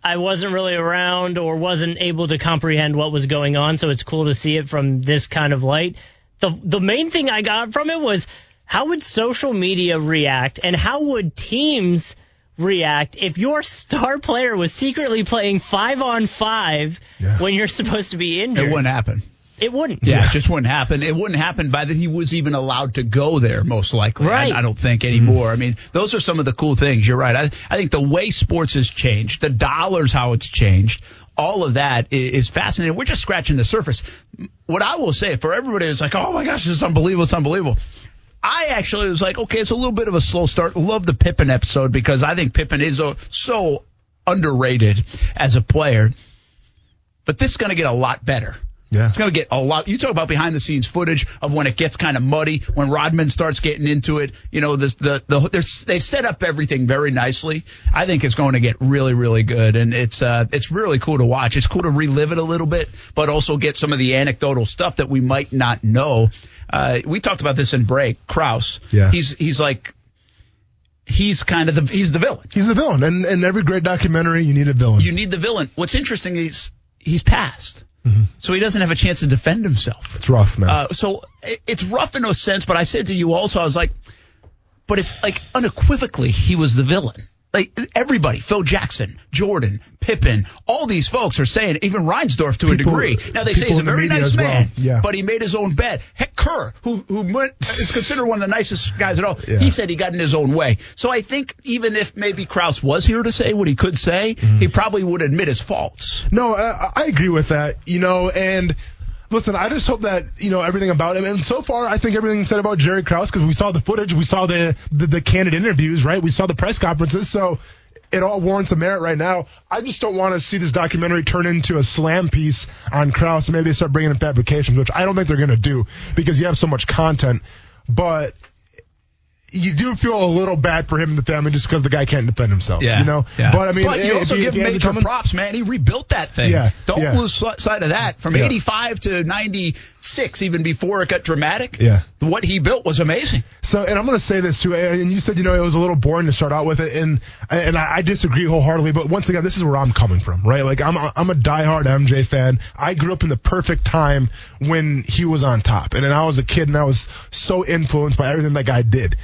S7: I wasn't really around or wasn't able to comprehend what was going on, so it's cool to see it from this kind of light. The the main thing I got from it was how would social media react and how would teams react if your star player was secretly playing five on five
S5: Yeah.
S7: when you're supposed to be injured?
S3: It wouldn't happen.
S7: It wouldn't.
S3: Yeah, it just wouldn't happen. It wouldn't happen by that he was even allowed to go there, most likely.
S7: Right.
S3: I, I don't think anymore. I mean, those are some of the cool things. You're right. I, I think the way sports has changed, the dollars, how it's changed, all of that is, is fascinating. We're just scratching the surface. What I will say for everybody is like, oh my gosh, this is unbelievable. It's unbelievable. I actually was like, okay, it's a little bit of a slow start. Love the Pippen episode because I think Pippen is uh, so underrated as a player. But this is going to get a lot better.
S5: Yeah.
S3: It's going to get a lot. You talk about behind the scenes footage of when it gets kind of muddy, when Rodman starts getting into it. You know, this, the, the, they set up everything very nicely. I think it's going to get really, really good. And it's, uh, it's really cool to watch. It's cool to relive it a little bit, but also get some of the anecdotal stuff that we might not know. Uh, we talked about this in break. Krause.
S5: Yeah.
S3: He's, he's like, he's kind of the, he's the villain.
S5: He's the villain, and in every great documentary, you need a villain.
S3: You need the villain. What's interesting is he's passed.
S5: Mm-hmm.
S3: So he doesn't have a chance to defend himself.
S5: it's rough, man.
S3: Uh, so it, it's rough in a sense, but I said to you also, I was like, but it's like unequivocally he was the villain. Like everybody, Phil Jackson, Jordan, Pippen, all these folks are saying, even Reinsdorf to a degree. Now they say he's a very nice
S5: well.
S3: man,
S5: Yeah.
S3: but he made his own bed. Heck, Kerr, who who went, is considered one of the nicest guys at all,
S5: Yeah.
S3: he said he got in his own way. So I think even if maybe Krause was here to say what he could say,
S5: Mm-hmm.
S3: he probably would admit his faults.
S5: No, I, I agree with that. You know, and listen, I just hope that you know everything about him. And so far, I think everything said about Jerry Krause because we saw the footage, we saw the, the the candid interviews, right? We saw the press conferences, so it all warrants a merit right now. I just don't want to see this documentary turn into a slam piece on Krause, maybe they start bringing in fabrications, which I don't think they're going to do because you have so much content. But you do feel a little bad for him and the family just because the guy can't defend himself. Yeah. You know, but I mean,
S3: but you also
S5: he-
S3: give him major props, man. He rebuilt that thing.
S5: Yeah,
S3: Don't
S5: yeah.
S3: lose sight of that. From
S5: Yeah.
S3: 85 to 96, even before it got dramatic.
S5: Yeah.
S3: What he built was amazing.
S5: So, and I'm going to say this too, and you said, you know, it was a little boring to start out with it, and and I, I disagree wholeheartedly. But once again, this is where I'm coming from, right? Like I'm a, I'm a diehard MJ fan. I grew up in the perfect time when he was on top, and then I was a kid, and I was so influenced by everything that guy did.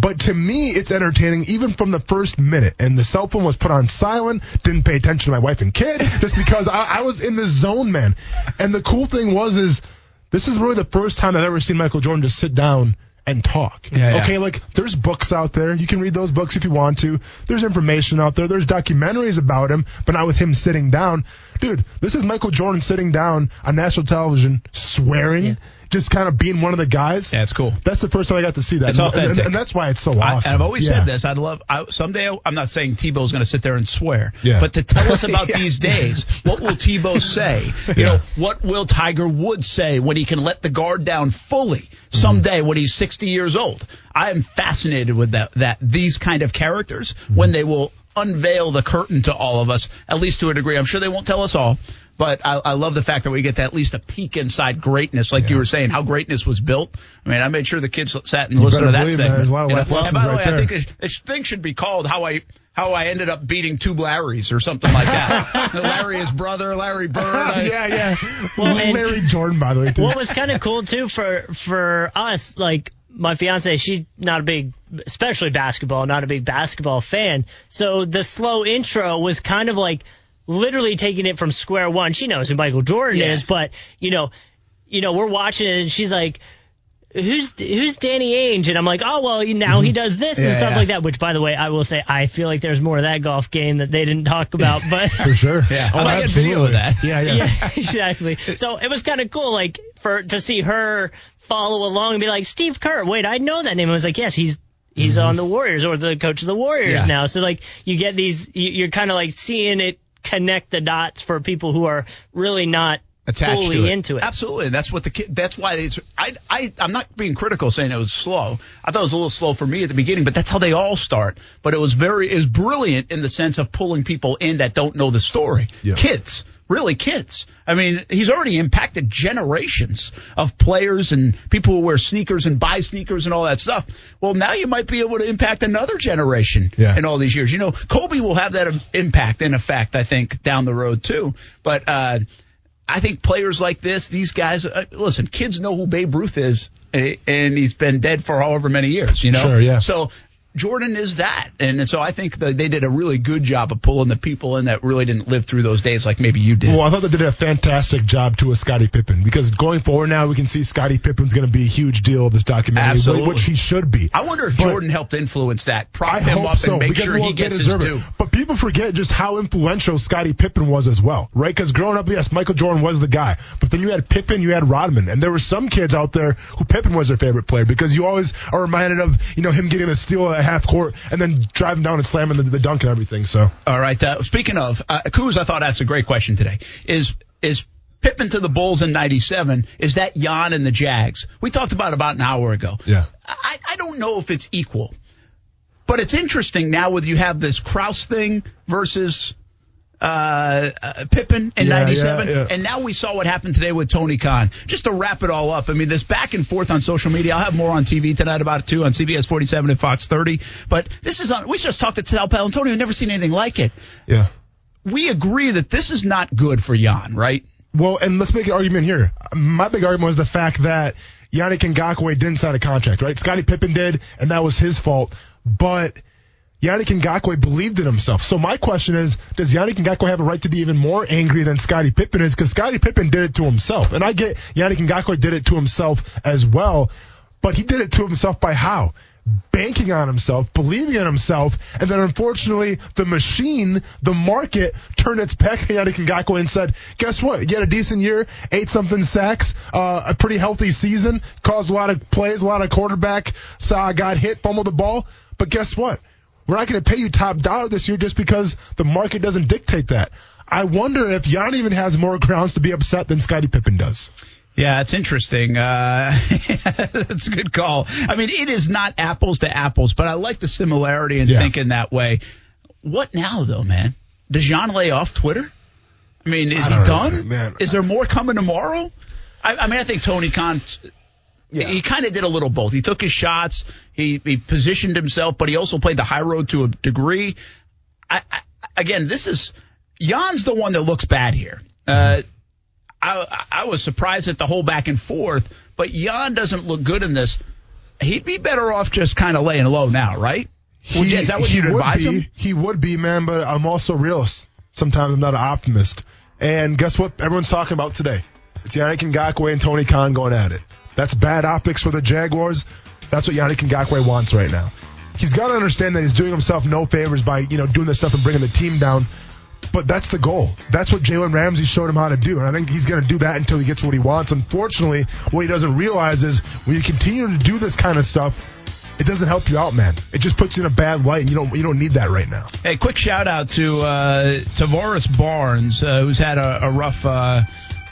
S5: But to me, it's entertaining even from the first minute. And the cell phone was put on silent. Didn't pay attention to my wife and kid <laughs> just because I, I was in the zone, man. And the cool thing was is this is really the first time I've ever seen Michael Jordan just sit down and talk.
S3: Yeah, yeah.
S5: okay, like there's books out there. You can read those books if you want to. There's information out there. There's documentaries about him, but not with him sitting down. Dude, this is Michael Jordan sitting down on national television, swearing,
S7: Yeah.
S5: Just kind of being one of the guys.
S3: Yeah, cool.
S5: That's the first time I got to see that.
S3: It's
S5: And- and,
S3: authentic.
S5: and that's why it's so
S3: I,
S5: awesome.
S3: and I've always
S5: Yeah.
S3: said this. I'd love I, someday. I'm not saying Tebow's going to sit there and swear,
S5: Yeah.
S3: but to tell us about <laughs> these days, what will Tebow <laughs> say? You know, what will Tiger Woods say when he can let the guard down fully someday when he's 60 years old? I am fascinated with that. That these kind of characters when mm-hmm. they will unveil the curtain to all of us, at least to a degree. I'm sure they won't tell us all. But I, I love the fact that we get to at least a peek inside greatness, like you were saying, how greatness was built. I mean, I made sure the kids sat and listened to
S5: better
S3: that
S5: believe,
S3: segment.
S5: There's a lot of
S3: you know?
S5: life lessons
S3: and by the
S5: right
S3: way, I think it, this thing should be called how I how I ended up beating two Larrys or something like that. <laughs> Larry is brother, Larry Bird. I-
S5: yeah, yeah. <laughs>
S7: Well, and-
S5: Larry <laughs> Jordan, by the way. Too.
S7: what was kind of cool too for for us, like my fiance, she's not a big, especially basketball, not a big basketball fan. So the slow intro was kind of like literally taking it from square one. She knows who Michael Jordan
S3: Yeah.
S7: is, but you know, you know, we're watching it and she's like. Who's who's Danny Ainge? And I'm like, oh well, now he mm-hmm. does this and stuff
S3: yeah.
S7: like that. Which, by the way, I will say, I feel like there's more of that golf game that they didn't talk about. <laughs> But
S5: For sure.
S3: Yeah.
S5: Oh,
S3: I might get video of that.
S5: Yeah, yeah. <laughs>
S7: yeah, exactly. So it was kind of cool, like for to see her follow along and be like, Steve Kerr. Wait, I know that name. I was like, yes, he's he's mm-hmm. on the Warriors or the coach of the Warriors
S3: Yeah.
S7: now. So like you get these, you- you're kind of like seeing it connect the dots for people who are really not
S3: attached
S7: fully
S3: to it.
S7: into it.
S3: Absolutely. and That's what the kid, that's why it's, I, I, I'm not being critical saying it was slow. I thought it was a little slow for me at the beginning, but that's how they all start. But it was very, is brilliant in the sense of pulling people in that don't know the story.
S5: Yeah.
S3: Kids. Really kids. I mean, he's already impacted generations of players and people who wear sneakers and buy sneakers and all that stuff. Well, now you might be able to impact another generation
S5: Yeah.
S3: in all these years. You know, Kobe will have that impact in effect, I think, down the road too. But, uh, I think players like this, these guys, uh, listen, kids know who Babe Ruth is, and and he's been dead for however many years, you know?
S5: Sure, yeah.
S3: So Jordan is that. And so I think that they did a really good job of pulling the people in that really didn't live through those days like maybe you did.
S5: Well, I thought they did a fantastic job to a Scottie Pippen because going forward now we can see Scottie Pippen's going to be a huge deal of this documentary,
S3: Absolutely.
S5: which he should be.
S3: I wonder if
S5: But-
S3: Jordan helped influence that, prop
S5: I
S3: him up
S5: so,
S3: and make sure he gets his
S5: it.
S3: due.
S5: But people forget just how influential Scottie Pippen was as well, right? Because growing up, yes, Michael Jordan was the guy, but then you had Pippen, you had Rodman, and there were some kids out there who Pippen was their favorite player because you always are reminded of you know him getting a steal at half court and then driving down and slamming the, the dunk and everything. So
S3: All right. Uh, speaking of, uh, Kuz, I thought asked a great question today. Is is Pippen to the Bulls in '97? Is that Jan and the Jags? We talked about about an hour ago.
S5: Yeah.
S3: I, I don't know if it's equal, but it's interesting now with you have this Krause thing versus uh, uh, Pippen in
S5: Yeah,
S3: '97,
S5: yeah, yeah.
S3: and now we saw what happened today with Tony Khan. Just to wrap it all up, I mean, this back and forth on social media. I'll have more on TV tonight about it too on CBS 47 and Fox 30. But this is on. We just talked to Sal Paolantonio. And never seen anything like it
S5: yeah.
S3: we agree that this is not good for Jan, right?
S5: Well, and let's make an argument here. My big argument was the fact that Yannick Ngakoue didn't sign a contract, right? Scottie Pippen did, and that was his fault. But Yannick Ngakoue believed in himself. So my question is, does Yannick Ngakoue have a right to be even more angry than Scottie Pippen is? Because Scottie Pippen did it to himself. And I get Yannick Ngakoue did it to himself as well, but he did it to himself by how? Banking on himself, believing in himself, and then unfortunately the machine, the market, turned its back on Yannick Ngakoue and said, guess what? You had a decent year, ate something sacks, uh, a pretty healthy season, caused a lot of plays, a lot of quarterback, saw got hit, fumbled the ball, but guess what? We're not going to pay you top dollar this year just because the market doesn't dictate that. I wonder if Jan even has more grounds to be upset than Scottie Pippen does.
S3: Yeah, it's interesting. Uh, <laughs> that's a good call. I mean, it is not apples to apples, but I like the similarity in
S5: Yeah.
S3: thinking that way. What now, though, man? Does Jan lay off Twitter? I mean, is
S5: I
S3: he
S5: know,
S3: done?
S5: man.
S3: Is there more coming tomorrow? I, I mean, I think Tony Khan. He kind of did a little both. He took his shots. He, he positioned himself, but he also played the high road to a degree. I, I, again, this is Jan's the one that looks bad here. Uh, I, I was surprised at the whole back and forth, but Jan doesn't look good in this. He'd be better off just kind of laying low now, right? Would you- is that what
S5: he
S3: you'd
S5: would
S3: advise
S5: be,
S3: him?
S5: He would be, man, but I'm also a realist. Sometimes I'm not an optimist. And guess what everyone's talking about today? It's Yannick Ngakoue and Tony Khan going at it. That's bad optics for the Jaguars. That's what Yannick Ngakoue wants right now. He's got to understand that he's doing himself no favors by, you know, doing this stuff and bringing the team down. But that's the goal. That's what Jalen Ramsey showed him how to do. And I think he's going to do that until he gets what he wants. Unfortunately, what he doesn't realize is when you continue to do this kind of stuff, it doesn't help you out, man. It just puts you in a bad light, and you don't you don't need that right now.
S3: Hey, quick shout out to uh, Tavares Barnes, uh, who's had a, a rough, uh,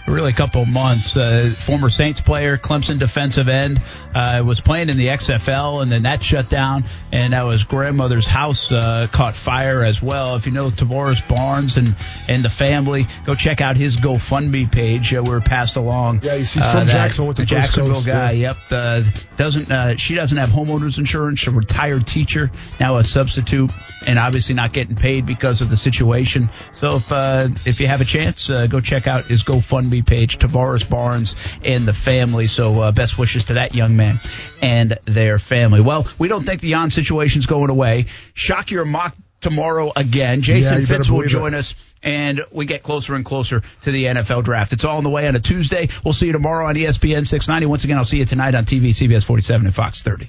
S3: really a couple of months. Uh, former Saints player, Clemson defensive end, uh, was playing in the XFL, and then that shut down, and that was grandmother's house uh, caught fire as well. If you know Tavares Barnes and and the family, go check out his GoFundMe page. Uh, we were passed along.
S5: Yeah, he's-
S3: uh,
S5: from
S3: that-
S5: Jacksonville, to
S3: the Jacksonville
S5: Coast,
S3: guy.
S5: yeah.
S3: Yep. Uh, doesn't uh, she doesn't have homeowners insurance? A retired teacher, now a substitute, and obviously not getting paid because of the situation. So if uh, if you have a chance, uh, go check out his GoFundMe page, Tavares Barnes and the family. So uh, best wishes to that young man and their family. Well, we don't think the Jan situation's going away. Shock your mock tomorrow again. Jason
S5: better
S3: Fitz will
S5: believe it.
S3: join us and we get closer and closer to the NFL draft. It's all on the way on a Tuesday. We'll see you tomorrow on ESPN 690. Once again, I'll see you tonight on TV, CBS 47 and Fox 30.